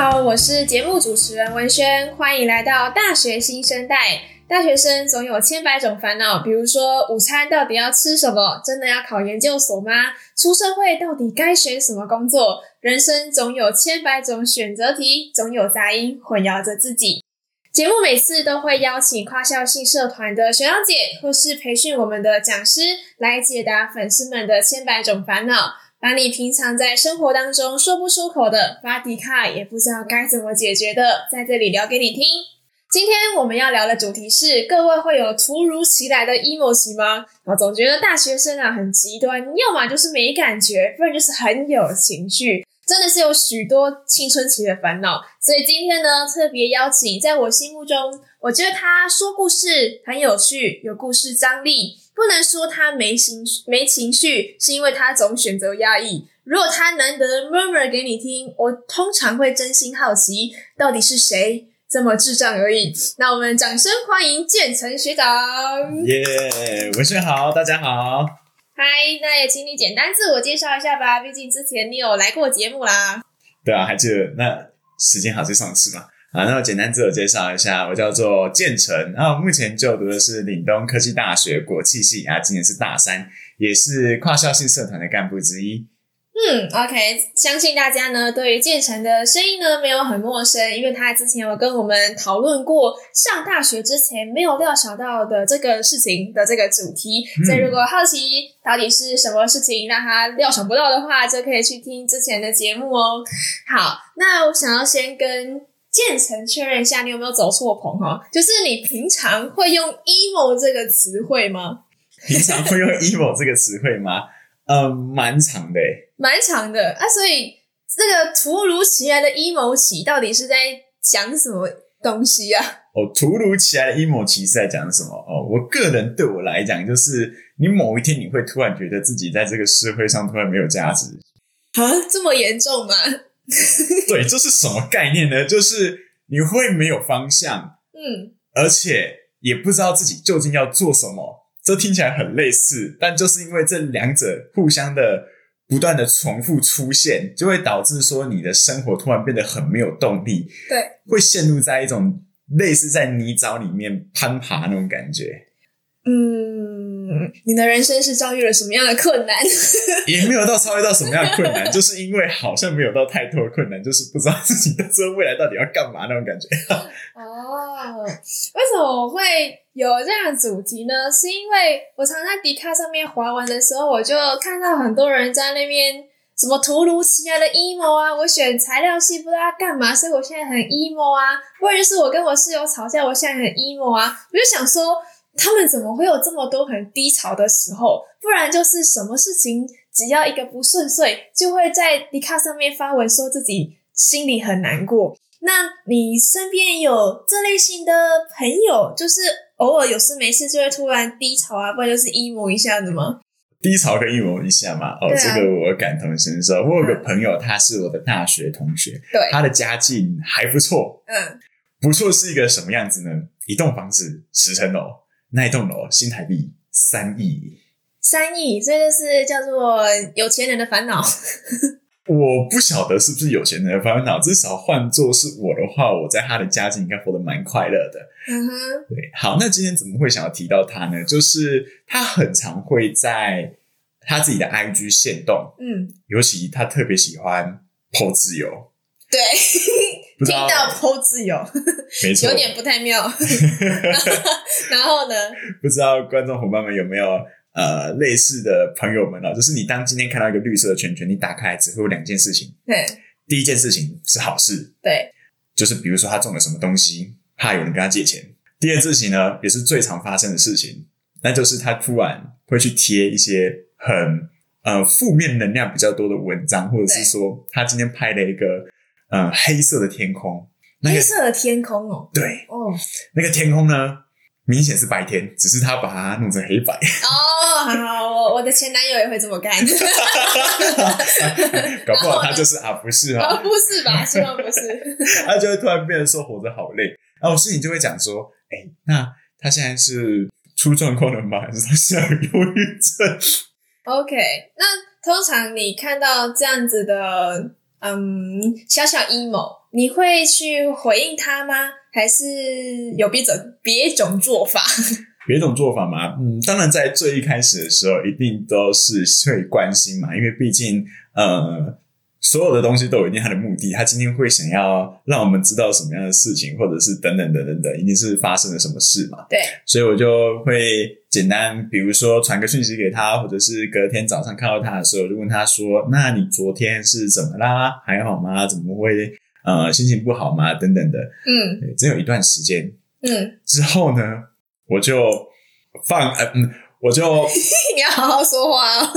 好，我是节目主持人文轩，欢迎来到大学新生代。大学生总有千百种烦恼，比如说午餐到底要吃什么？真的要考研究所吗？出社会到底该选什么工作？人生总有千百种选择题，总有杂音混淆着自己。节目每次都会邀请跨校系社团的学长姐，或是培训我们的讲师，来解答粉丝们的千百种烦恼。把你平常在生活当中说不出口的，发迪卡也不知道该怎么解决的，在这里聊给你听。今天我们要聊的主题是：各位会有突如其来的 emo 期吗？我总觉得大学生啊很极端，要么就是没感觉，不然就是很有情绪，真的是有许多青春期的烦恼。所以今天呢，特别邀请在我心目中，我觉得他说故事很有趣，有故事张力。不能说他没情绪，没情绪，是因为他总选择压抑。如果他难得 murmur 给你听，我通常会真心好奇，到底是谁这么智障而已。那我们掌声欢迎建成学长。耶，yeah, 文轩好，大家好。嗨，那也请你简单自我介绍一下吧，毕竟之前你有来过节目啦。对啊，还记得那时间还是上次嘛。好，那我简单自我介绍一下，我叫做建成，然后目前就读的是岭东科技大学国际系啊，今年是大三，也是跨校系社团的干部之一。嗯，OK，相信大家呢对于建成的声音呢没有很陌生，因为他之前有跟我们讨论过上大学之前没有料想到的这个事情的这个主题，嗯、所以如果好奇到底是什么事情让他料想不到的话，就可以去听之前的节目哦。好，那我想要先跟。建成确认一下，你有没有走错棚哈？就是你平常会用 emo 这个词汇吗？平常会用 emo 这个词汇吗？嗯，蛮长的，蛮长的啊。所以这个突如其来的 emo 期到底是在讲什么东西啊？哦，突如其来的 emo 期是在讲什么？哦，我个人对我来讲，就是你某一天你会突然觉得自己在这个社会上突然没有价值啊？这么严重吗？对，这是什么概念呢？就是你会没有方向，嗯，而且也不知道自己究竟要做什么。这听起来很类似，但就是因为这两者互相的不断的重复出现，就会导致说你的生活突然变得很没有动力，对，会陷入在一种类似在泥沼里面攀爬那种感觉，嗯。嗯，你的人生是遭遇了什么样的困难？也没有到遭遇到什么样的困难，就是因为好像没有到太多的困难，就是不知道自己的这未来到底要干嘛那种感觉。哦，为什么我会有这样的主题呢？是因为我常在迪卡上面滑完的时候，我就看到很多人在那边什么突如其来的 emo 啊，我选材料系不知道要干嘛，所以我现在很 emo 啊，或者是我跟我室友吵架，我现在很 emo 啊，我就想说。他们怎么会有这么多很低潮的时候？不然就是什么事情只要一个不顺遂，就会在迪卡上面发文说自己心里很难过。那你身边有这类型的朋友，就是偶尔有事没事就会突然低潮啊，不然就是 emo 一下子吗？低潮跟 emo 一下嘛？哦，啊、这个我感同身受。我有个朋友，他是我的大学同学，对，他的家境还不错。嗯，不错是一个什么样子呢？一栋房子十层楼。那一栋楼新台币三亿，三亿，这就是叫做有钱人的烦恼。我不晓得是不是有钱人的烦恼，至少换作是我的话，我在他的家境应该活得蛮快乐的。嗯哼，对。好，那今天怎么会想要提到他呢？就是他很常会在他自己的 IG 限动，嗯，尤其他特别喜欢 po 自由，对。听到 po 自由，没错，有点不太妙。然后呢？不知道观众伙伴们有没有呃类似的朋友们啊？就是你当今天看到一个绿色的圈圈，你打开只会有两件事情。对，第一件事情是好事，对，就是比如说他中了什么东西，怕有人跟他借钱。第二件事情呢，也是最常发生的事情，那就是他突然会去贴一些很呃负面能量比较多的文章，或者是说他今天拍了一个。嗯，黑色的天空，那个、黑色的天空哦，对哦，那个天空呢，明显是白天，只是他把它弄成黑白。哦，好，好，我我的前男友也会这么干，搞不好他就是啊，不是啊，不是吧？希望不是，他就会突然变得说活着好累，然后我心里就会讲说，哎、欸，那他现在是出状况了吗？还是他现在有忧郁症？OK，那通常你看到这样子的。嗯，小小 emo，你会去回应他吗？还是有别种别种做法？别种做法吗？嗯，当然，在最一开始的时候，一定都是会关心嘛，因为毕竟，呃，所有的东西都有一定它的目的。他今天会想要让我们知道什么样的事情，或者是等等等等等，一定是发生了什么事嘛。对，所以我就会简单，比如说传个讯息给他，或者是隔天早上看到他的时候，就问他说：“那你昨天是怎么啦？还好吗？怎么会呃心情不好吗？等等的。”嗯，只有一段时间。嗯，之后呢？我就放呃嗯，我就 你要好好说话哦。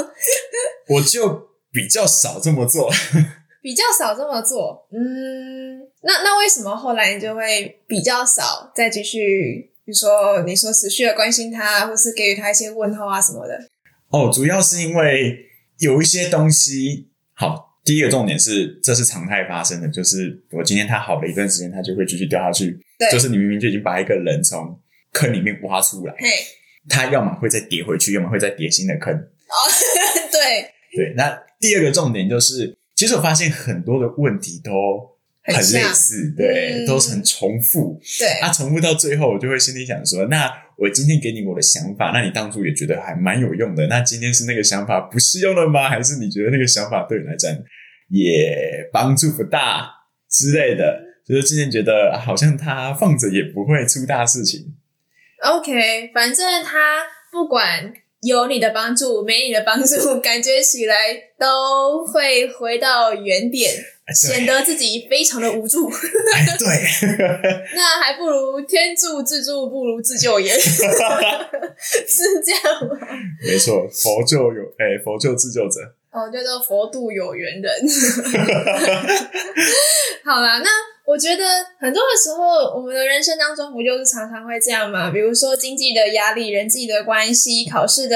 我就比较少这么做，比较少这么做。嗯，那那为什么后来你就会比较少再继续，比如说你说持续的关心他，或是给予他一些问候啊什么的？哦，主要是因为有一些东西。好，第一个重点是这是常态发生的，就是我今天他好了一段时间，他就会继续掉下去。对，就是你明明就已经把一个人从坑里面挖出来，嘿，他要么会再跌回去，要么会再跌新的坑。哦，对对。那第二个重点就是，其实我发现很多的问题都很类似，对，嗯、都是很重复。对，那、啊、重复到最后，我就会心里想说，那我今天给你我的想法，那你当初也觉得还蛮有用的，那今天是那个想法不适用了吗？还是你觉得那个想法对你来讲也帮助不大之类的？就是今天觉得好像他放着也不会出大事情。OK，反正他不管有你的帮助没你的帮助，感觉起来都会回到原点，显得自己非常的无助。哎，对，那还不如天助自助，不如自救也，是这样吗？没错，佛救有哎，佛救自救者。哦，叫做佛度有缘人。好啦，那。我觉得很多的时候，我们的人生当中不就是常常会这样吗？比如说经济的压力、人际的关系、考试的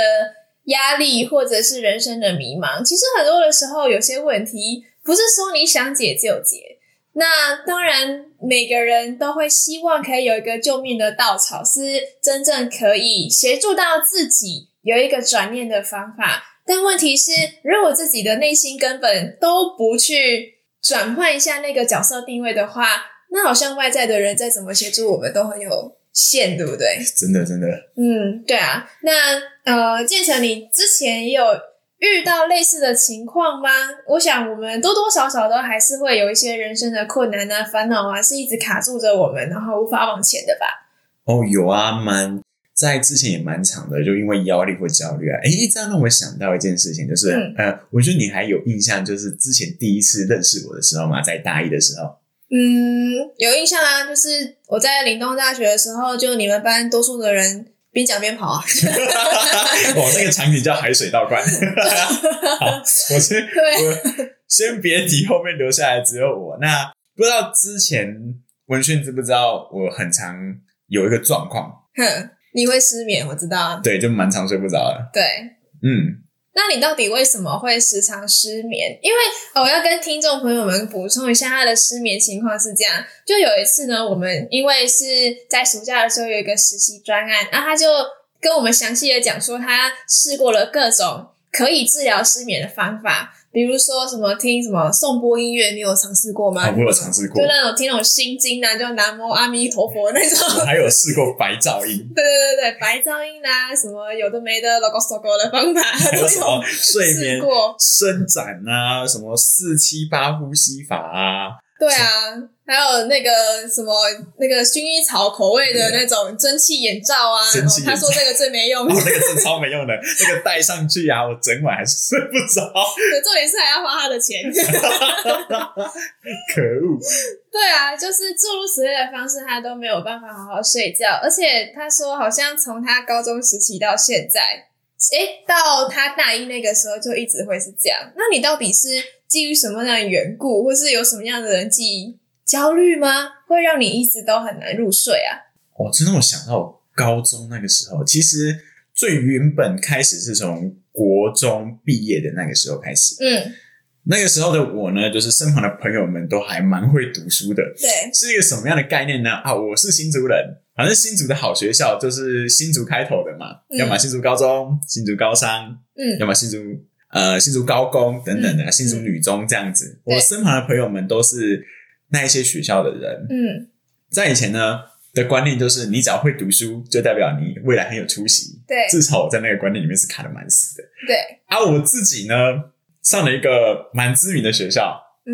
压力，或者是人生的迷茫。其实很多的时候，有些问题不是说你想解就解。那当然，每个人都会希望可以有一个救命的稻草，是真正可以协助到自己有一个转念的方法。但问题是，如果自己的内心根本都不去。转换一下那个角色定位的话，那好像外在的人再怎么协助我们都很有限，对不对？真的，真的。嗯，对啊。那呃，建成，你之前也有遇到类似的情况吗？我想我们多多少少都还是会有一些人生的困难啊、烦恼啊，是一直卡住着我们，然后无法往前的吧？哦，有啊，蛮。在之前也蛮长的，就因为压力或焦虑啊，哎，这样让我想到一件事情，就是，嗯、呃，我觉得你还有印象，就是之前第一次认识我的时候嘛，在大一的时候，嗯，有印象啊，就是我在岭东大学的时候，就你们班多数的人边讲边跑啊，哇，那个场景叫海水倒灌，好，我先，对我先别提后面留下来只有我，那不知道之前文轩知不知道，我很常有一个状况，哼。你会失眠，我知道。对，就蛮常睡不着的。对，嗯，那你到底为什么会时常失眠？因为我要跟听众朋友们补充一下，他的失眠情况是这样：就有一次呢，我们因为是在暑假的时候有一个实习专案，然后他就跟我们详细的讲说，他试过了各种可以治疗失眠的方法。比如说什么听什么颂钵音乐，你有尝试过吗？我有尝试过，就那种听那种心经啊，就南无阿弥陀佛那种。我 还有试过白噪音。对对对对，白噪音啊，什么有的没的，logo logo 的方法，都有什么睡眠伸展啊，什么四七八呼吸法啊。对啊，还有那个什么那个薰衣草口味的那种蒸汽眼罩啊，他说这个最没用，哦，那个是超没用的，那个戴上去啊，我整晚还是睡不着。对，重点是还要花他的钱，可恶。对啊，就是诸如此类的方式，他都没有办法好好睡觉，而且他说好像从他高中时期到现在，哎，到他大一那个时候就一直会是这样。那你到底是？基于什么样的缘故，或是有什么样的人际焦虑吗？会让你一直都很难入睡啊？哦，真的，我想到高中那个时候，其实最原本开始是从国中毕业的那个时候开始。嗯，那个时候的我呢，就是身旁的朋友们都还蛮会读书的。对，是一个什么样的概念呢？啊，我是新竹人，反正新竹的好学校就是新竹开头的嘛，嗯、要么新竹高中、新竹高商，嗯，要么新竹。呃，新竹高工等等的，嗯、新竹女中这样子，嗯、我身旁的朋友们都是那一些学校的人。嗯，在以前呢的观念就是，你只要会读书，就代表你未来很有出息。对，至少我在那个观念里面是卡的蛮死的。对，而、啊、我自己呢，上了一个蛮知名的学校。嗯，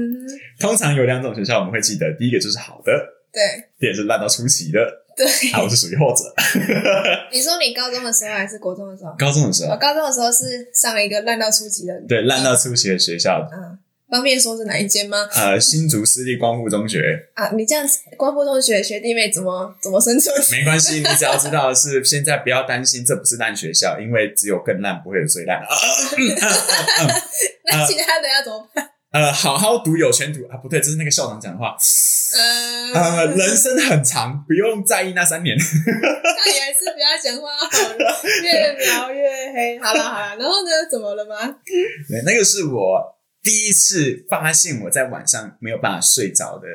通常有两种学校我们会记得，第一个就是好的，对，第二是烂到出奇的，对。啊，我是属于后者。你说你高中的时候还是国中的时候？高中的时候。我高中的时候是上了一个烂到出奇的，对，烂到出奇的学校。嗯，方便说是哪一间吗？呃，新竹私立光复中学。啊，你这样子，光复中学学弟妹怎么怎么生存？没关系，你只要知道的是，现在不要担心，这不是烂学校，因为只有更烂，不会有最烂。那其他的要怎么办？呃，好好读有前途啊！不对，这是那个校长讲的话。呃，呃，人生很长，不用在意那三年。那你还是不要讲话好了，越描越黑。好了好了，然后呢？怎么了吗？对，那个是我第一次发现我在晚上没有办法睡着的，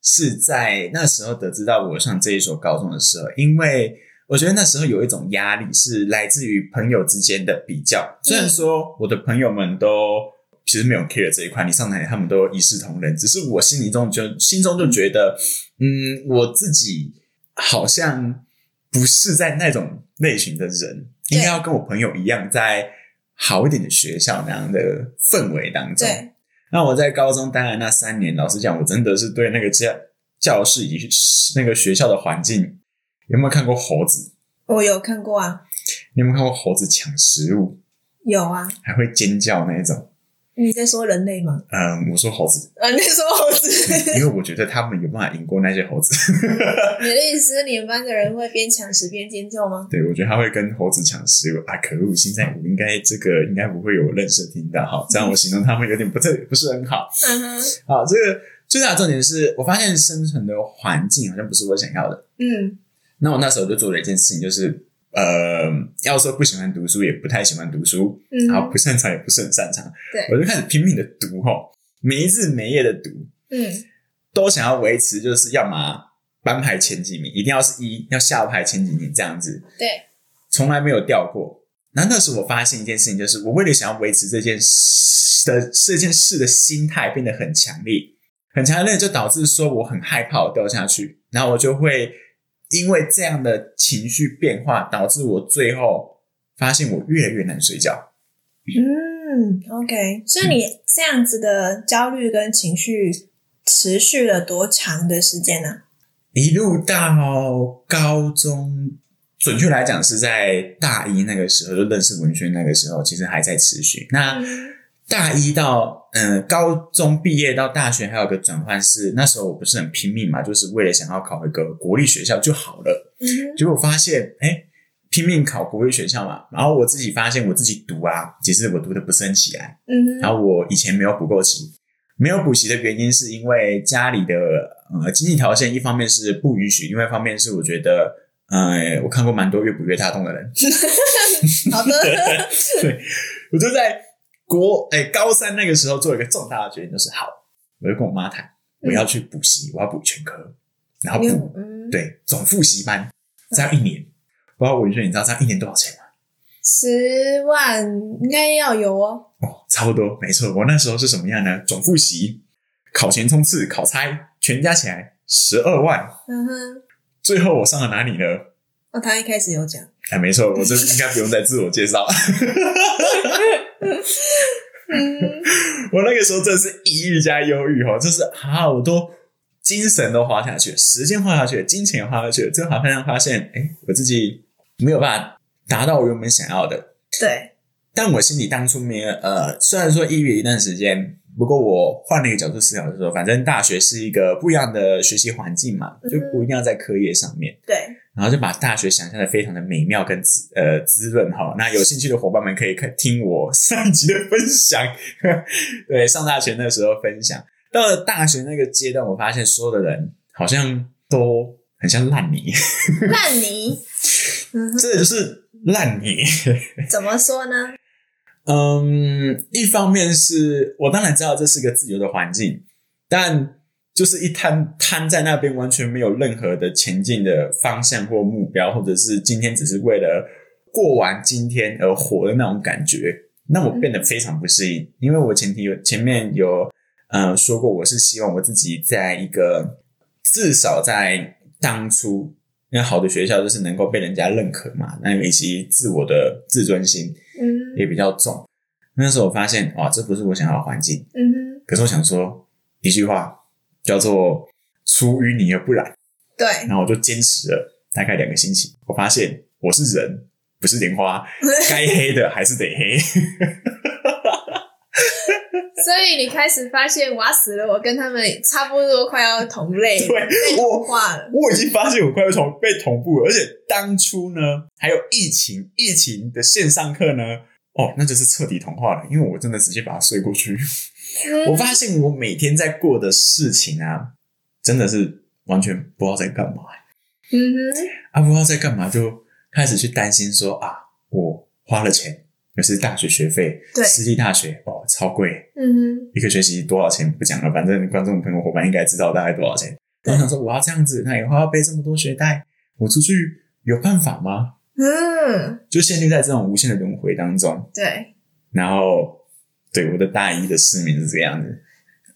是在那时候得知到我上这一所高中的时候，因为我觉得那时候有一种压力是来自于朋友之间的比较。虽然说我的朋友们都。其实没有 care 这一块，你上台他们都一视同仁。只是我心里中就心中就觉得，嗯，我自己好像不是在那种类型的人，应该要跟我朋友一样，在好一点的学校那样的氛围当中。对。那我在高中待了那三年，老实讲，我真的是对那个教教室以及那个学校的环境，有没有看过猴子？我有看过啊。你有没有看过猴子抢食物？有啊。还会尖叫那一种。你在说人类吗？嗯，我说猴子。啊，你在说猴子？因为我觉得他们有办法赢过那些猴子。你的意思是你们班的人会边抢食边尖叫吗？对，我觉得他会跟猴子抢食物啊！可恶，现在我应该这个应该不会有认识听到哈，这样我形容他们有点不对，不是很好。嗯哼。好，这个最大的重点是我发现生存的环境好像不是我想要的。嗯。那我那时候就做了一件事情，就是。呃，要说不喜欢读书，也不太喜欢读书，嗯，然后不擅长，也不是很擅长，对，我就开始拼命的读，齁，没日没夜的读，嗯，都想要维持，就是要么班排前几名，一定要是一，要校排前几名这样子，对，从来没有掉过。那那时候我发现一件事情，就是我为了想要维持这件事的这件事的心态变得很强烈，很强烈，就导致说我很害怕我掉下去，然后我就会。因为这样的情绪变化，导致我最后发现我越来越难睡觉。嗯，OK，所以你这样子的焦虑跟情绪持续了多长的时间呢？一路到高中，准确来讲是在大一那个时候就认识文轩，那个时候其实还在持续。那。嗯大一到嗯、呃、高中毕业到大学还有个转换是那时候我不是很拼命嘛，就是为了想要考一个国立学校就好了。嗯，结果发现哎，拼命考国立学校嘛，然后我自己发现我自己读啊，其实我读的不是很起来。嗯，然后我以前没有补过习，没有补习的原因是因为家里的呃经济条件一方面是不允许，另外一方面是我觉得呃我看过蛮多越补越大洞的人。好的，对，我就在。国哎，高三那个时候做一个重大的决定，就是好，我就跟我妈谈，我要去补习，我要补全科，然后补、嗯、对总复习班，这样一年，嗯、不知道文轩，你知道这样一年多少钱吗？十万应该要有哦。哦，差不多，没错。我那时候是什么样呢？总复习、考前冲刺、考猜，全加起来十二万。嗯哼。最后我上了哪里呢？哦，他一开始有讲。哎，没错，我这应该不用再自我介绍。我那个时候真的是抑郁加忧郁哦，就是啊，我都精神都花下去，时间花下去了，金钱也花下去了，最后好像发现，哎，我自己没有办法达到我原本想要的。对，但我心里当初没有呃，虽然说抑郁一段时间，不过我换了一个角度思考，就是说，反正大学是一个不一样的学习环境嘛，就不一定要在课业上面。对。然后就把大学想象的非常的美妙跟滋呃滋润哈，那有兴趣的伙伴们可以看听我上一集的分享，对，上大学那个时候分享，到了大学那个阶段，我发现所有的人好像都很像烂泥，烂泥，这就是烂泥，怎么说呢？嗯，一方面是我当然知道这是个自由的环境，但。就是一摊摊在那边，完全没有任何的前进的方向或目标，或者是今天只是为了过完今天而活的那种感觉，那我变得非常不适应。因为我前提有前面有呃说过，我是希望我自己在一个至少在当初，那好的学校就是能够被人家认可嘛，那以及自我的自尊心也比较重。嗯、那时候我发现哇，这不是我想要的环境。嗯哼。可是我想说一句话叫做“出淤泥而不染”，对。然后我就坚持了大概两个星期，我发现我是人。不是莲花，该黑的还是得黑。所以你开始发现，哇死了！我跟他们差不多，快要同类，对，被同化了。我我已经发现我快要同被同步了，而且当初呢，还有疫情，疫情的线上课呢，哦，那就是彻底同化了，因为我真的直接把它睡过去。嗯、我发现我每天在过的事情啊，真的是完全不知道在干嘛。嗯哼，啊，不知道在干嘛就。开始去担心说啊，我花了钱，尤其是大学学费，对，私立大学哦，超贵，嗯哼，一个学期多少钱不讲了，反正观众朋友伙伴应该知道大概多少钱。然后想说我要这样子，那以后要背这么多学贷，我出去有办法吗？嗯，就陷入在这种无限的轮回当中。对，然后对我的大一的失眠是这样子，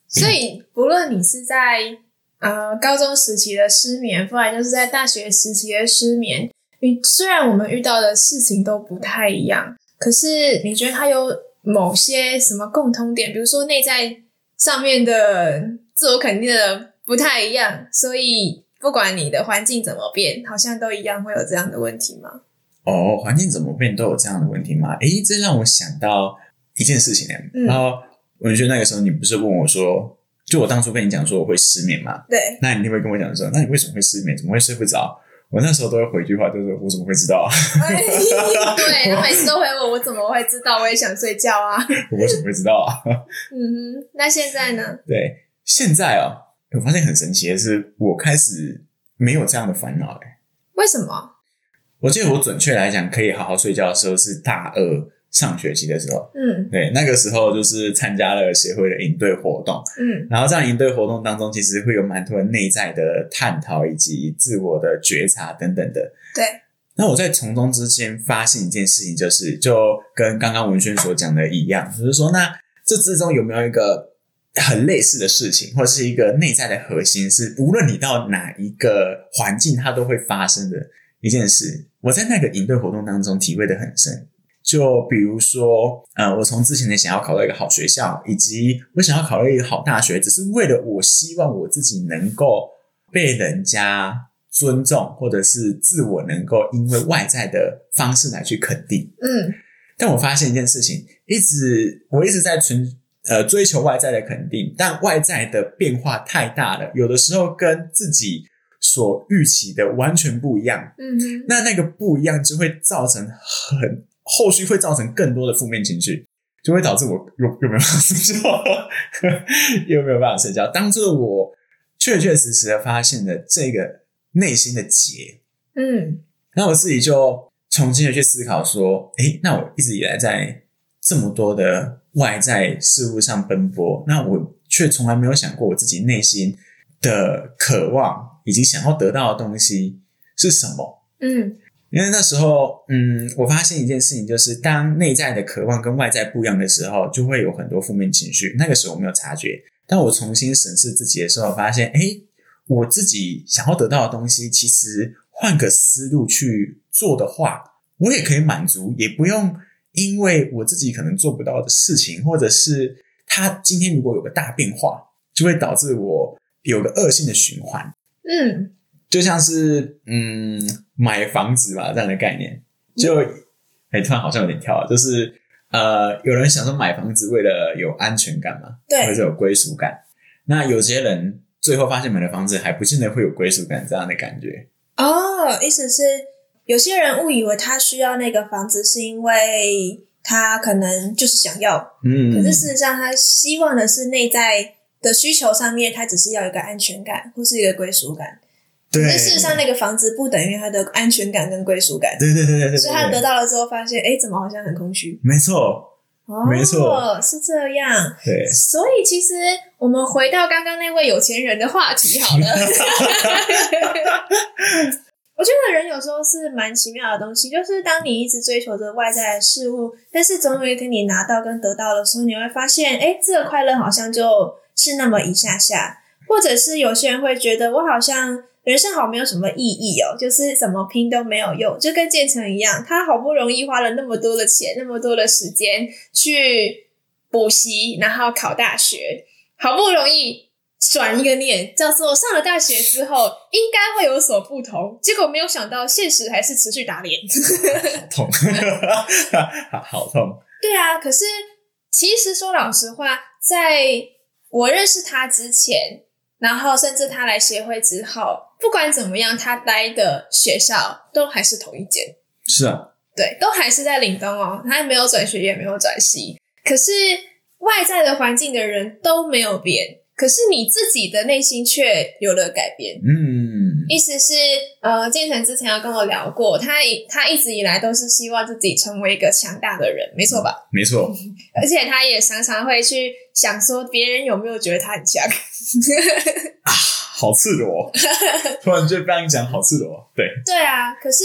所以不论你是在呃高中时期的失眠，不然就是在大学时期的失眠。你虽然我们遇到的事情都不太一样，可是你觉得它有某些什么共通点？比如说内在上面的自我肯定的不太一样，所以不管你的环境怎么变，好像都一样会有这样的问题吗？哦，环境怎么变都有这样的问题吗？诶，这让我想到一件事情然后我觉得那个时候你不是问我说，就我当初跟你讲说我会失眠嘛？对，那你一定会跟我讲说，那你为什么会失眠？怎么会睡不着？我那时候都会回一句话，就是我怎么会知道啊？对，他每次都回我，我怎么会知道？我也想睡觉啊。我为什么会知道啊？嗯哼，那现在呢？对，现在哦，我发现很神奇的是，我开始没有这样的烦恼了。为什么？我记得我准确来讲，可以好好睡觉的时候是大二。上学期的时候，嗯，对，那个时候就是参加了协会的营队活动，嗯，然后这样营队活动当中，其实会有蛮多的内在的探讨以及自我的觉察等等的，对。那我在从中之间发现一件事情，就是就跟刚刚文轩所讲的一样，就是说，那这之中有没有一个很类似的事情，或者是一个内在的核心，是无论你到哪一个环境，它都会发生的一件事。我在那个营队活动当中体会的很深。就比如说，呃，我从之前的想要考到一个好学校，以及我想要考到一个好大学，只是为了我希望我自己能够被人家尊重，或者是自我能够因为外在的方式来去肯定。嗯，但我发现一件事情，一直我一直在存呃追求外在的肯定，但外在的变化太大了，有的时候跟自己所预期的完全不一样。嗯哼，那那个不一样就会造成很。后续会造成更多的负面情绪，就会导致我又又没有办法睡觉，又没有办法睡觉。当做我确确实实的发现了这个内心的结，嗯，那我自己就重新的去思考说，诶，那我一直以来在这么多的外在事物上奔波，那我却从来没有想过我自己内心的渴望以及想要得到的东西是什么，嗯。因为那时候，嗯，我发现一件事情，就是当内在的渴望跟外在不一样的时候，就会有很多负面情绪。那个时候我没有察觉，但我重新审视自己的时候，发现，诶，我自己想要得到的东西，其实换个思路去做的话，我也可以满足，也不用因为我自己可能做不到的事情，或者是他今天如果有个大变化，就会导致我有个恶性的循环。嗯。就像是嗯买房子吧这样的概念，就哎、欸、突然好像有点跳，就是呃有人想说买房子为了有安全感嘛，对，或者有归属感。那有些人最后发现买了房子还不见得会有归属感这样的感觉。哦，意思是有些人误以为他需要那个房子是因为他可能就是想要，嗯，可是事实上他希望的是内在的需求上面，他只是要一个安全感或是一个归属感。对，但事实上，那个房子不等于他的安全感跟归属感。对对对对对，所以他得到了之后，发现，哎，怎么好像很空虚？没错，哦，没错，是这样。对，所以其实我们回到刚刚那位有钱人的话题好了。我觉得人有时候是蛮奇妙的东西，就是当你一直追求着外在的事物，但是总有一天你拿到跟得到的时候，你会发现，哎，这个快乐好像就是那么一下下，或者是有些人会觉得我好像人生好没有什么意义哦，就是怎么拼都没有用，就跟建成一样，他好不容易花了那么多的钱，那么多的时间去补习，然后考大学，好不容易。转一个念，叫做上了大学之后应该会有所不同，结果没有想到现实还是持续打脸，痛，好痛。对啊，可是其实说老实话，在我认识他之前，然后甚至他来协会之后，不管怎么样，他待的学校都还是同一间。是啊，对，都还是在岭东哦，他也没有转学，也没有转系，可是外在的环境的人都没有变。可是你自己的内心却有了改变，嗯，意思是，呃，建成之前有跟我聊过，他他一直以来都是希望自己成为一个强大的人，没错吧？没错，而且他也常常会去想说，别人有没有觉得他很强？啊，好赤裸，突然就被你讲好赤裸，对，对啊。可是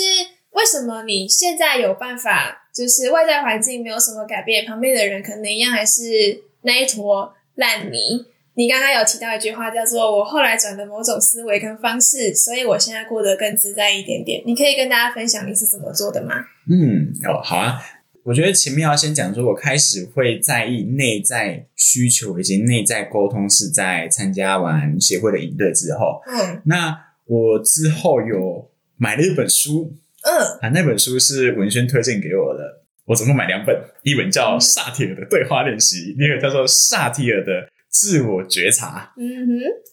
为什么你现在有办法，就是外在环境没有什么改变，旁边的人可能一样还是那一坨烂泥？你刚刚有提到一句话，叫做“我后来转的某种思维跟方式，所以我现在过得更自在一点点。”你可以跟大家分享你是怎么做的吗？嗯，哦，好啊。我觉得前面要先讲说，我开始会在意内在需求以及内在沟通，是在参加完协会的营队之后。嗯，那我之后有买了一本书，嗯，啊，那本书是文轩推荐给我的。我总共买两本，一本叫萨提尔的对话练习，另一个叫做萨提尔的。自我觉察，嗯哼，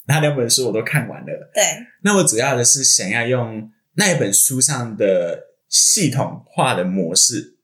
那两本书我都看完了。对，那我主要的是想要用那一本书上的系统化的模式，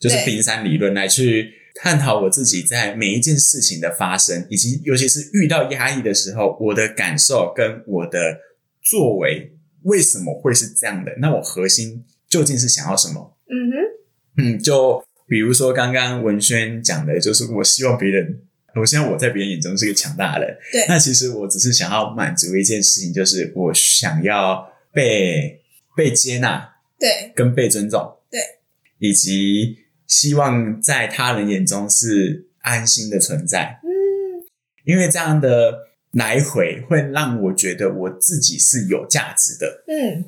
就是冰山理论来去探讨我自己在每一件事情的发生，以及尤其是遇到压抑的时候，我的感受跟我的作为为什么会是这样的？那我核心究竟是想要什么？嗯哼，嗯，就比如说刚刚文轩讲的，就是我希望别人。我现在我在别人眼中是个强大的人，对。那其实我只是想要满足一件事情，就是我想要被被接纳，对，跟被尊重，对，以及希望在他人眼中是安心的存在。嗯，因为这样的来回会让我觉得我自己是有价值的。嗯，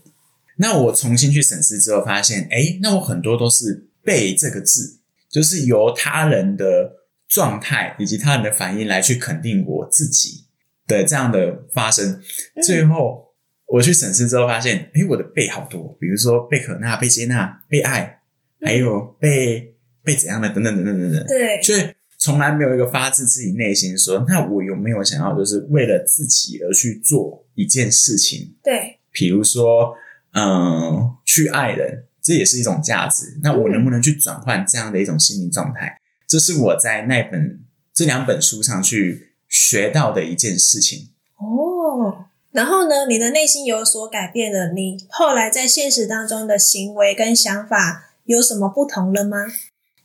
那我重新去审视之后，发现，诶，那我很多都是被这个字，就是由他人的。状态以及他人的反应来去肯定我自己的这样的发生，最后我去审视之后发现，诶，我的被好多，比如说被可纳、被接纳、被爱，还有被被怎样的等等等等等等，对，所以从来没有一个发自自己内心说，那我有没有想要就是为了自己而去做一件事情？对，比如说，嗯，去爱人，这也是一种价值。那我能不能去转换这样的一种心理状态？这是我在那本这两本书上去学到的一件事情哦。然后呢，你的内心有所改变了，你后来在现实当中的行为跟想法有什么不同了吗？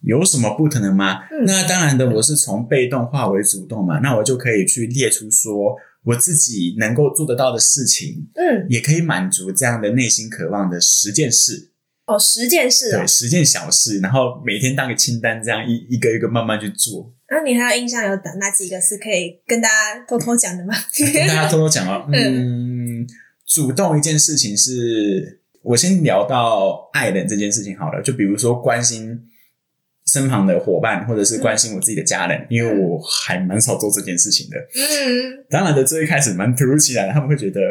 有什么不同的吗？嗯，那当然的，我是从被动化为主动嘛，那我就可以去列出说我自己能够做得到的事情，嗯，也可以满足这样的内心渴望的十件事。哦，十件事，啊，对，十件小事，然后每天当个清单，这样一一个一个慢慢去做。那、啊、你还有印象有哪几个是可以跟大家偷偷讲的吗？跟大家偷偷讲啊，嗯，主动一件事情是，我先聊到爱人这件事情好了，就比如说关心身旁的伙伴，或者是关心我自己的家人，嗯、因为我还蛮少做这件事情的。嗯，当然的，最一开始蛮突如其来的，他们会觉得。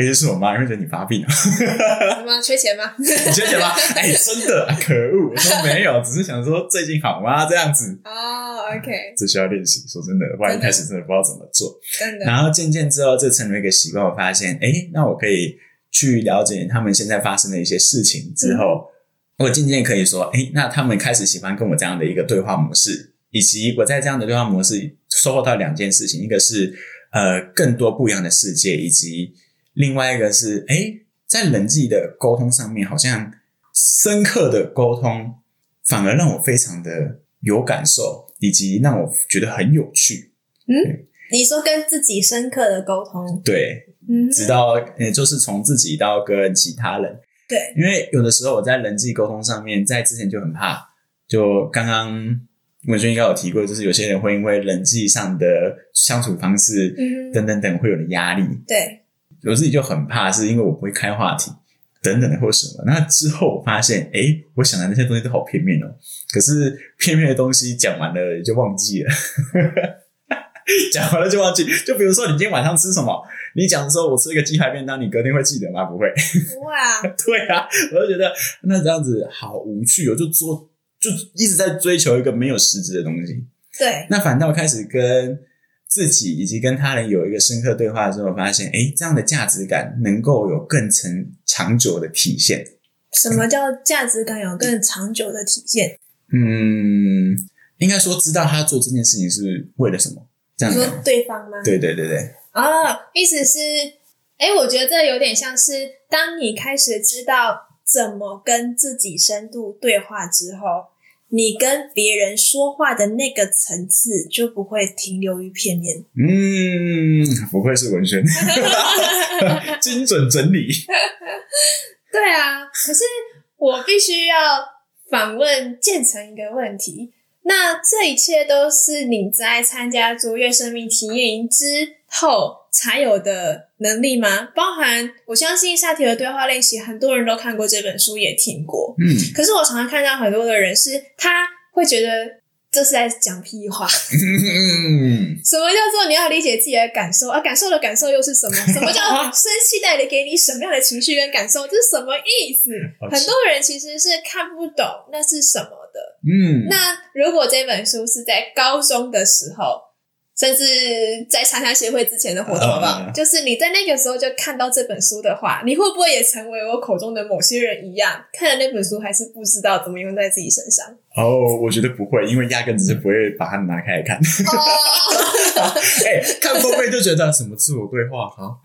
也就是我妈会觉得你发病了，什么缺钱吗？你 缺钱吗？哎、欸，真的，可恶！我说没有，只是想说最近好吗？这样子哦、oh,，OK，这需要练习。说真的，不然一开始真的不知道怎么做。真的。然后渐渐之后，这成为一个习惯。我发现，哎、欸，那我可以去了解他们现在发生的一些事情之后，嗯、我渐渐可以说，哎、欸，那他们开始喜欢跟我这样的一个对话模式，以及我在这样的对话模式收获到两件事情，一个是呃更多不一样的世界，以及。另外一个是，哎，在人际的沟通上面，好像深刻的沟通反而让我非常的有感受，以及让我觉得很有趣。嗯，你说跟自己深刻的沟通，对，嗯，直到也就是从自己到跟其他人，对，因为有的时候我在人际沟通上面，在之前就很怕，就刚刚文轩应该有提过，就是有些人会因为人际上的相处方式，嗯，等等等，会有的压力。对，我自己就很怕，是因为我不会开话题，等等的或什么。那之后我发现，哎，我想的那些东西都好片面哦。可是片面的东西讲完了就忘记了，讲完了就忘记。就比如说，你今天晚上吃什么？你讲的时候，我吃一个鸡排便当，你隔天会记得吗？不会。不会啊，对啊，我就觉得那这样子好无趣哦，就做。就一直在追求一个没有实质的东西，对。那反倒开始跟自己以及跟他人有一个深刻对话的时候，发现，哎，这样的价值感能够有更长长久的体现。什么叫价值感有更长久的体现？嗯，应该说知道他做这件事情是为了什么？这样。你说对方吗？对对对对。哦，意思是，哎，我觉得这有点像是当你开始知道。怎么跟自己深度对话之后，你跟别人说话的那个层次就不会停留于片面。嗯，不愧是文轩，精准整理。对啊，可是我必须要反问建成一个问题：那这一切都是你在参加卓越生命体验营之后才有的能力吗？包含我相信萨提尔对话练习，很多人都看过这本书，也听过。嗯，可是我常常看到很多的人是，他会觉得这是在讲屁话。嗯，什么叫做你要理解自己的感受？啊，感受的感受又是什么？什么叫生气带来给你什么样的情绪跟感受？这是什么意思？很多人其实是看不懂那是什么的。嗯，那如果这本书是在高中的时候。甚至在参加协会之前的活动吧，嗯、就是你在那个时候就看到这本书的话，你会不会也成为我口中的某些人一样，看了那本书还是不知道怎么用在自己身上？哦，我觉得不会，因为压根只是不会把它拿开来看。哦，哎、欸，看封面就觉得什么自我对话哈，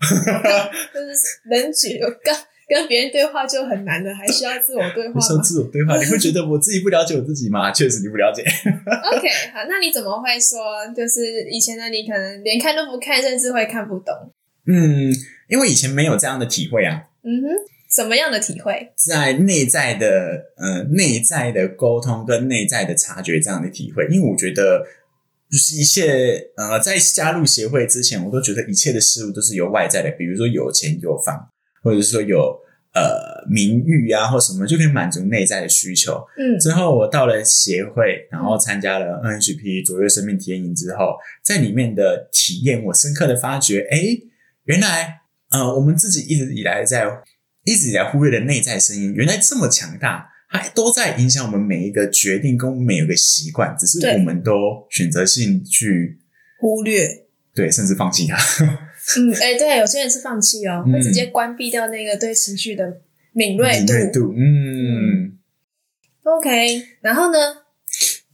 就是能举有刚。跟别人对话就很难的，还需要自我对话 吗？说自我对话，你会觉得我自己不了解我自己吗？确实你不了解。OK，好，那你怎么会说，就是以前的你可能连看都不看，甚至会看不懂？嗯，因为以前没有这样的体会啊。嗯哼，什么样的体会？在内在的呃内在的沟通跟内在的察觉这样的体会，因为我觉得就是一切呃在加入协会之前，我都觉得一切的事物都是由外在的，比如说有钱有房。或者是说有呃名誉啊，或什么就可以满足内在的需求。嗯，之后我到了协会，然后参加了 NHP 卓越生命体验营之后，在里面的体验，我深刻的发觉，哎，原来呃我们自己一直以来在一直以来忽略的内在声音，原来这么强大，还都在影响我们每一个决定跟每一个习惯，只是我们都选择性去忽略，对，甚至放弃它。嗯，哎、欸，对，有些人是放弃哦，会直接关闭掉那个对情绪的敏锐度。敏锐度，嗯，OK，然后呢？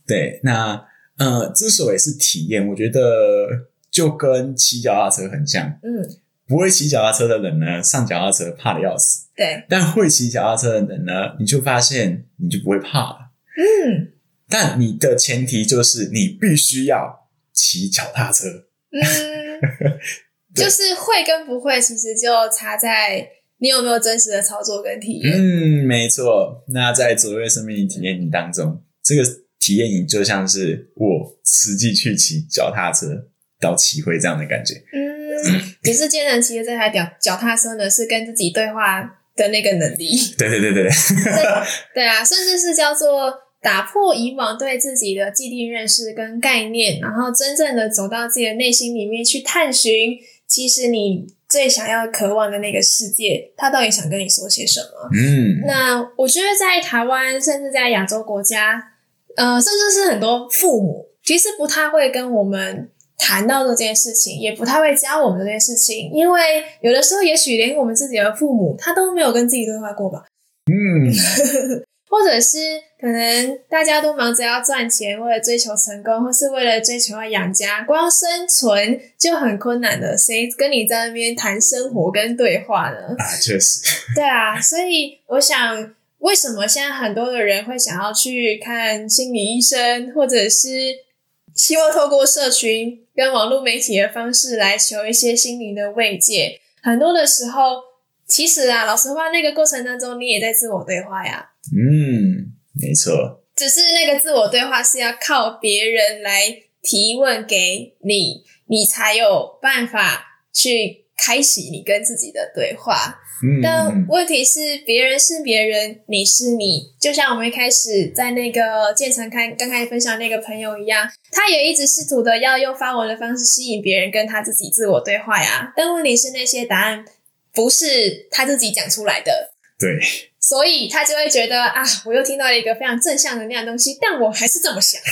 对，那呃，之所以是体验，我觉得就跟骑脚踏车很像。嗯，不会骑脚踏车的人呢，上脚踏车怕的要死。对，但会骑脚踏车的人呢，你就发现你就不会怕了。嗯，但你的前提就是你必须要骑脚踏车。嗯。就是会跟不会，其实就差在你有没有真实的操作跟体验。嗯，没错。那在卓越生命体验营当中，这个体验营就像是我实际去骑脚踏车到骑会这样的感觉。嗯，可是健人骑的这台脚脚踏车呢，是跟自己对话的那个能力。对对对对对，对啊，甚至是叫做。打破以往对自己的既定认识跟概念，然后真正的走到自己的内心里面去探寻，其实你最想要、渴望的那个世界，他到底想跟你说些什么？嗯，那我觉得在台湾，甚至在亚洲国家，呃，甚至是很多父母，其实不太会跟我们谈到这件事情，也不太会教我们这件事情，因为有的时候，也许连我们自己的父母，他都没有跟自己对话过吧？嗯。或者是可能大家都忙着要赚钱，为了追求成功，或是为了追求要养家，光生存就很困难的。谁跟你在那边谈生活跟对话呢？啊，确实。对啊，所以我想，为什么现在很多的人会想要去看心理医生，或者是希望透过社群跟网络媒体的方式来求一些心灵的慰藉？很多的时候，其实啊，老实话，那个过程当中，你也在自我对话呀。嗯，没错，只是那个自我对话是要靠别人来提问给你，你才有办法去开启你跟自己的对话。嗯，但问题是，别人是别人，你是你。就像我们一开始在那个建成开刚开始分享那个朋友一样，他也一直试图的要用发文的方式吸引别人跟他自己自我对话呀。但问题是，那些答案不是他自己讲出来的。对。所以他就会觉得啊，我又听到了一个非常正向能量的东西，但我还是这么想。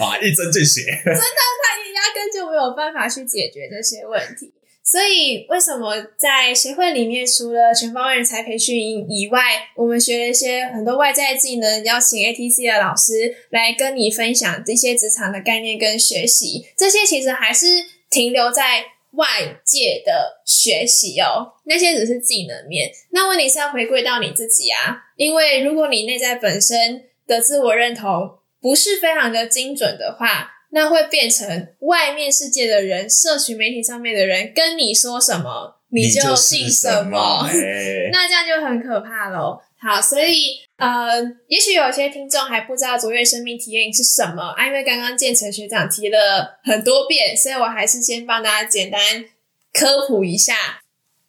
啊，一针见血。真的，他也压根就没有办法去解决这些问题。所以，为什么在协会里面，除了全方位人才培训营以外，我们学了一些很多外在技能，邀请 ATC 的老师来跟你分享这些职场的概念跟学习。这些其实还是停留在外界的学习哦，那些只是技能面。那问题是要回归到你自己啊，因为如果你内在本身的自我认同不是非常的精准的话，那会变成外面世界的人，社群媒体上面的人跟你说什么，你就信什么，什么欸、那这样就很可怕喽。好，所以呃，也许有些听众还不知道卓越生命体验营是什么啊，因为刚刚建成学长提了很多遍，所以我还是先帮大家简单科普一下。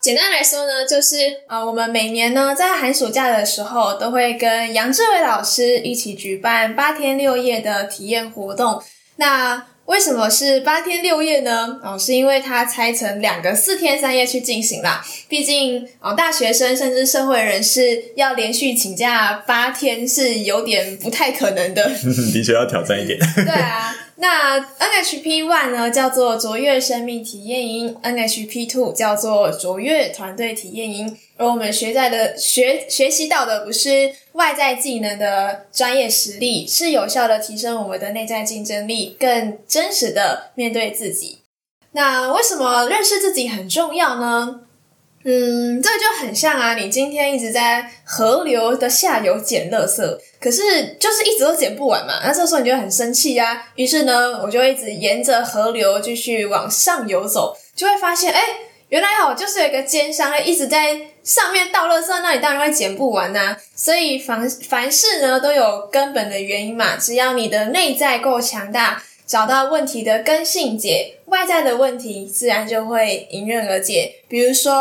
简单来说呢，就是呃，我们每年呢在寒暑假的时候，都会跟杨志伟老师一起举办八天六夜的体验活动。那为什么是八天六夜呢？哦，是因为它拆成两个四天三夜去进行啦。毕竟哦，大学生甚至社会人士要连续请假八天是有点不太可能的。的确要挑战一点。对啊。那 NHP One 呢，叫做卓越生命体验营；NHP Two 叫做卓越团队体验营。而我们学在的学学习到的不是外在技能的专业实力，是有效的提升我们的内在竞争力，更真实的面对自己。那为什么认识自己很重要呢？嗯，这就很像啊，你今天一直在河流的下游捡垃圾，可是就是一直都捡不完嘛，那这时候你就很生气呀。于是呢，我就一直沿着河流继续往上游走，就会发现，哎，原来哦，就是有一个奸商一直在上面倒垃圾，那你当然会捡不完呐。所以凡凡事呢都有根本的原因嘛，只要你的内在够强大。找到问题的根性解，外在的问题自然就会迎刃而解。比如说，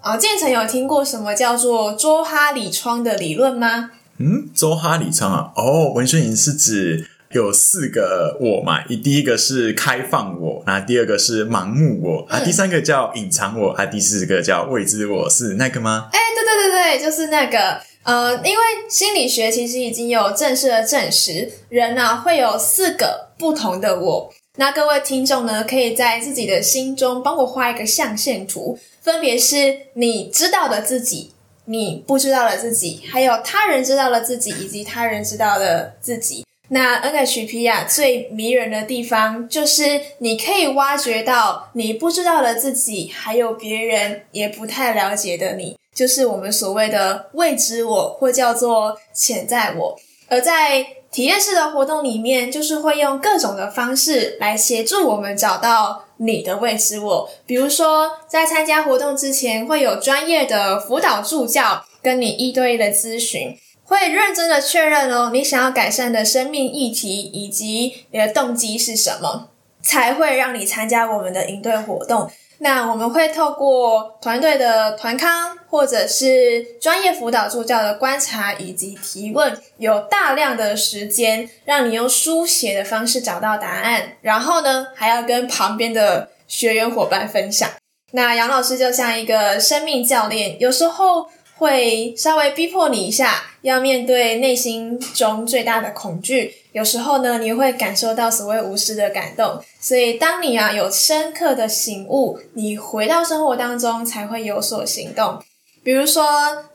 啊，建成有听过什么叫做周哈里窗的理论吗？嗯，周哈里窗啊，哦，文宣营是指有四个我嘛，第一个是开放我，那第二个是盲目我，啊，第三个叫隐藏我，啊，第四个叫未知我，是那个吗？哎，对对对对，就是那个。呃，因为心理学其实已经有正式的证实，人呢会有四个不同的我。那各位听众呢，可以在自己的心中帮我画一个象限图，分别是你知道的自己、你不知道的自己，还有他人知道的自己以及他人知道的自己。那 NHP 啊，最迷人的地方就是你可以挖掘到你不知道的自己，还有别人也不太了解的你。就是我们所谓的未知我，或叫做潜在我。而在体验式的活动里面，就是会用各种的方式来协助我们找到你的未知我。比如说，在参加活动之前，会有专业的辅导助教跟你一对一的咨询，会认真的确认哦，你想要改善的生命议题以及你的动机是什么，才会让你参加我们的营队活动。那我们会透过团队的团康，或者是专业辅导助教的观察以及提问，有大量的时间让你用书写的方式找到答案，然后呢，还要跟旁边的学员伙伴分享。那杨老师就像一个生命教练，有时候，会稍微逼迫你一下，要面对内心中最大的恐惧。有时候呢，你会感受到所谓无私的感动。所以，当你啊有深刻的醒悟，你回到生活当中才会有所行动。比如说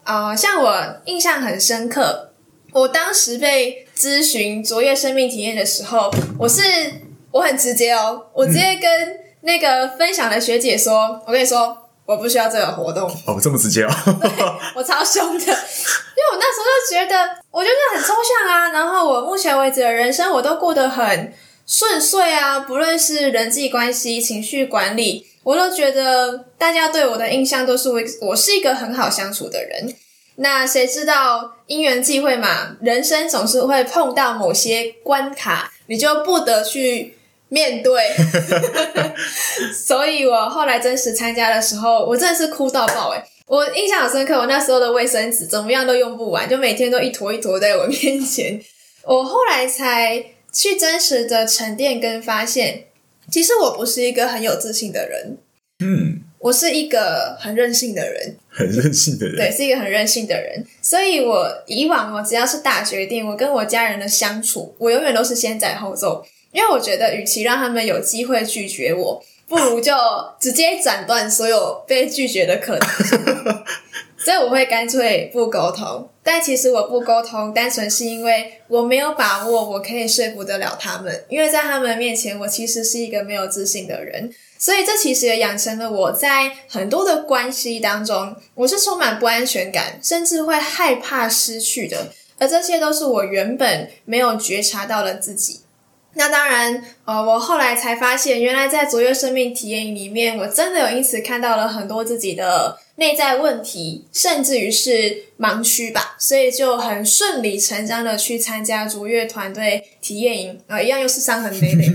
啊、呃，像我印象很深刻，我当时被咨询卓越生命体验的时候，我是我很直接哦，我直接跟那个分享的学姐说：“嗯、我跟你说。”我不需要这个活动哦，这么直接哦，对，我超凶的，因为我那时候就觉得，我觉得很抽象啊。然后我目前为止的人生，我都过得很顺遂啊，不论是人际关系、情绪管理，我都觉得大家对我的印象都是我，我是一个很好相处的人。那谁知道因缘际会嘛，人生总是会碰到某些关卡，你就不得去面对。所以我后来真实参加的时候，我真的是哭到爆哎、欸、我印象很深刻，我那时候的卫生纸怎么样都用不完，就每天都一坨一坨在我面前。我后来才去真实的沉淀跟发现，其实我不是一个很有自信的人。嗯。我是一个很任性的人，很任性的人，对，是一个很任性的人。所以我以往哦，只要是大决定，我跟我家人的相处，我永远都是先斩后奏，因为我觉得，与其让他们有机会拒绝我，不如就直接斩断所有被拒绝的可能。所以我会干脆不沟通。但其实我不沟通，单纯是因为我没有把握，我可以说服得了他们。因为在他们面前，我其实是一个没有自信的人。所以这其实也养成了我在很多的关系当中，我是充满不安全感，甚至会害怕失去的。而这些都是我原本没有觉察到的自己。那当然，呃，我后来才发现，原来在卓越生命体验营里面，我真的有因此看到了很多自己的内在问题，甚至于是盲区吧。所以就很顺理成章的去参加卓越团队体验营，啊、呃，一样又是伤痕累累。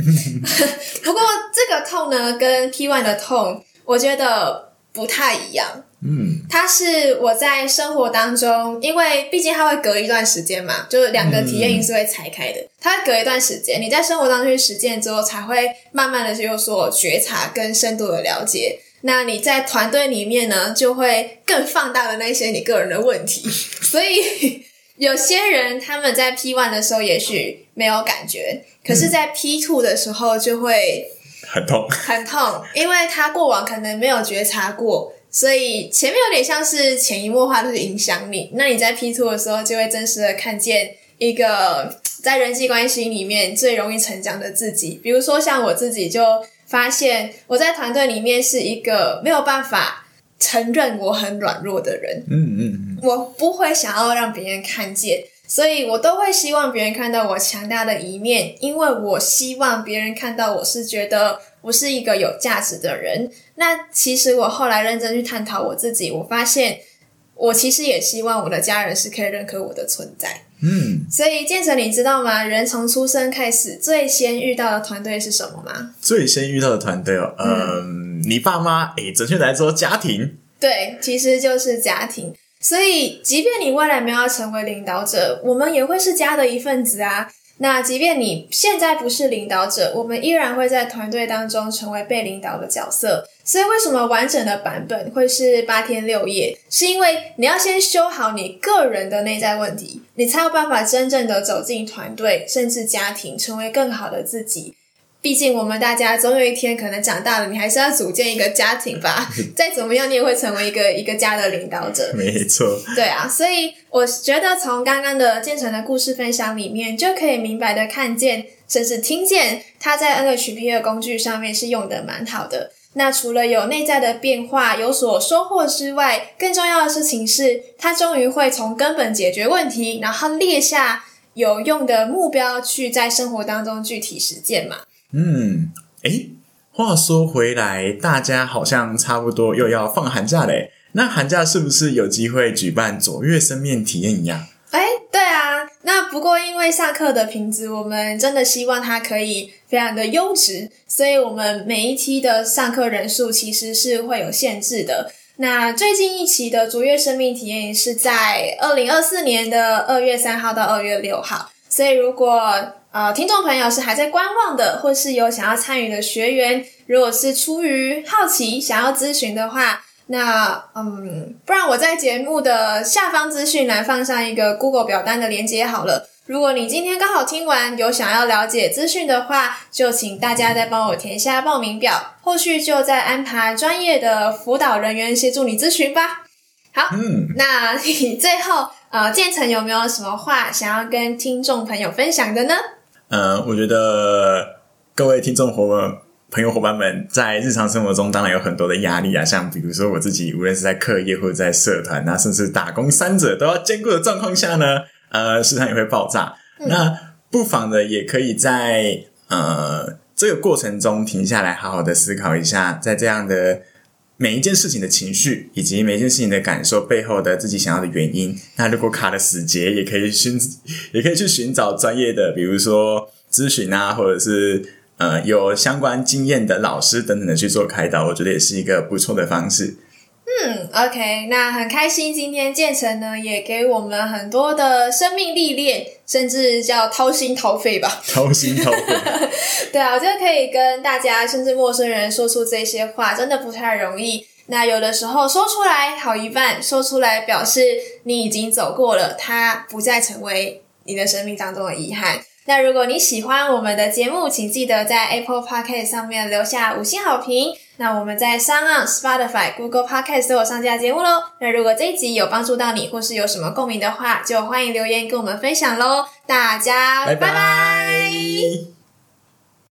不过这个痛呢，跟 P One 的痛，我觉得不太一样。嗯，它是我在生活当中，因为毕竟它会隔一段时间嘛，就是两个体验营是会拆开的。它会隔一段时间，你在生活当中去实践之后，才会慢慢的就有所觉察跟深度的了解。那你在团队里面呢，就会更放大了那些你个人的问题。所以有些人他们在 P one 的时候也许没有感觉，可是，在 P two 的时候就会很痛，很痛，因为他过往可能没有觉察过。所以前面有点像是潜移默化的去影响你，那你在 P two 的时候就会真实的看见一个在人际关系里面最容易成长的自己。比如说像我自己就发现，我在团队里面是一个没有办法承认我很软弱的人。嗯嗯嗯，我不会想要让别人看见，所以我都会希望别人看到我强大的一面，因为我希望别人看到我是觉得我是一个有价值的人。那其实我后来认真去探讨我自己，我发现我其实也希望我的家人是可以认可我的存在。嗯，所以建成，你知道吗？人从出生开始，最先遇到的团队是什么吗？最先遇到的团队哦，嗯，嗯，你爸妈，诶，准确来说，家庭。对，其实就是家庭。所以，即便你未来没有要成为领导者，我们也会是家的一份子啊。那即便你现在不是领导者，我们依然会在团队当中成为被领导的角色。所以，为什么完整的版本会是八天六夜？是因为你要先修好你个人的内在问题，你才有办法真正的走进团队，甚至家庭，成为更好的自己。毕竟，我们大家总有一天可能长大了，你还是要组建一个家庭吧。再怎么样，你也会成为一个一个家的领导者。没错。对啊，所以我觉得从刚刚的建成的故事分享里面，就可以明白的看见，甚至听见他在 NHP 的工具上面是用的蛮好的。那除了有内在的变化，有所收获之外，更重要的事情是，他终于会从根本解决问题，然后列下有用的目标，去在生活当中具体实践嘛。嗯，诶，话说回来，大家好像差不多又要放寒假嘞。那寒假是不是有机会举办卓越生命体验营？诶，对啊。那不过因为上课的品质，我们真的希望它可以非常的优质，所以我们每一期的上课人数其实是会有限制的。那最近一期的卓越生命体验是在二零二四年的二月三号到二月六号，所以如果呃，听众朋友是还在观望的，或是有想要参与的学员，如果是出于好奇想要咨询的话，那嗯，不然我在节目的下方资讯栏放上一个 Google 表单的连接好了。如果你今天刚好听完有想要了解资讯的话，就请大家再帮我填下报名表，后续就再安排专业的辅导人员协助你咨询吧。好，嗯，那你最后呃，建成有没有什么话想要跟听众朋友分享的呢？嗯，我觉得各位听众伙伴、朋友伙伴们，在日常生活中当然有很多的压力啊，像比如说我自己，无论是在课业或者在社团啊，甚至打工三者都要兼顾的状况下呢，呃，时常也会爆炸。嗯、那不妨呢也可以在呃这个过程中停下来，好好的思考一下，在这样的每一件事情的情绪，以及每一件事情的感受背后的自己想要的原因。那如果卡的死结，也可以寻，也可以去寻找专业的，比如说咨询啊，或者是呃有相关经验的老师等等的去做开导。我觉得也是一个不错的方式。嗯，OK，那很开心，今天建成呢也给我们很多的生命历练，甚至叫掏心掏肺吧，掏心掏肺。对啊，我觉得可以跟大家，甚至陌生人说出这些话，真的不太容易。那有的时候说出来好一半，说出来表示你已经走过了，它不再成为你的生命当中的遗憾。那如果你喜欢我们的节目，请记得在 Apple Podcast 上面留下五星好评。那我们在 SoundOn、Spotify、Google Podcast 都有上架节目喽。那如果这一集有帮助到你，或是有什么共鸣的话，就欢迎留言跟我们分享喽。大家拜拜。拜拜。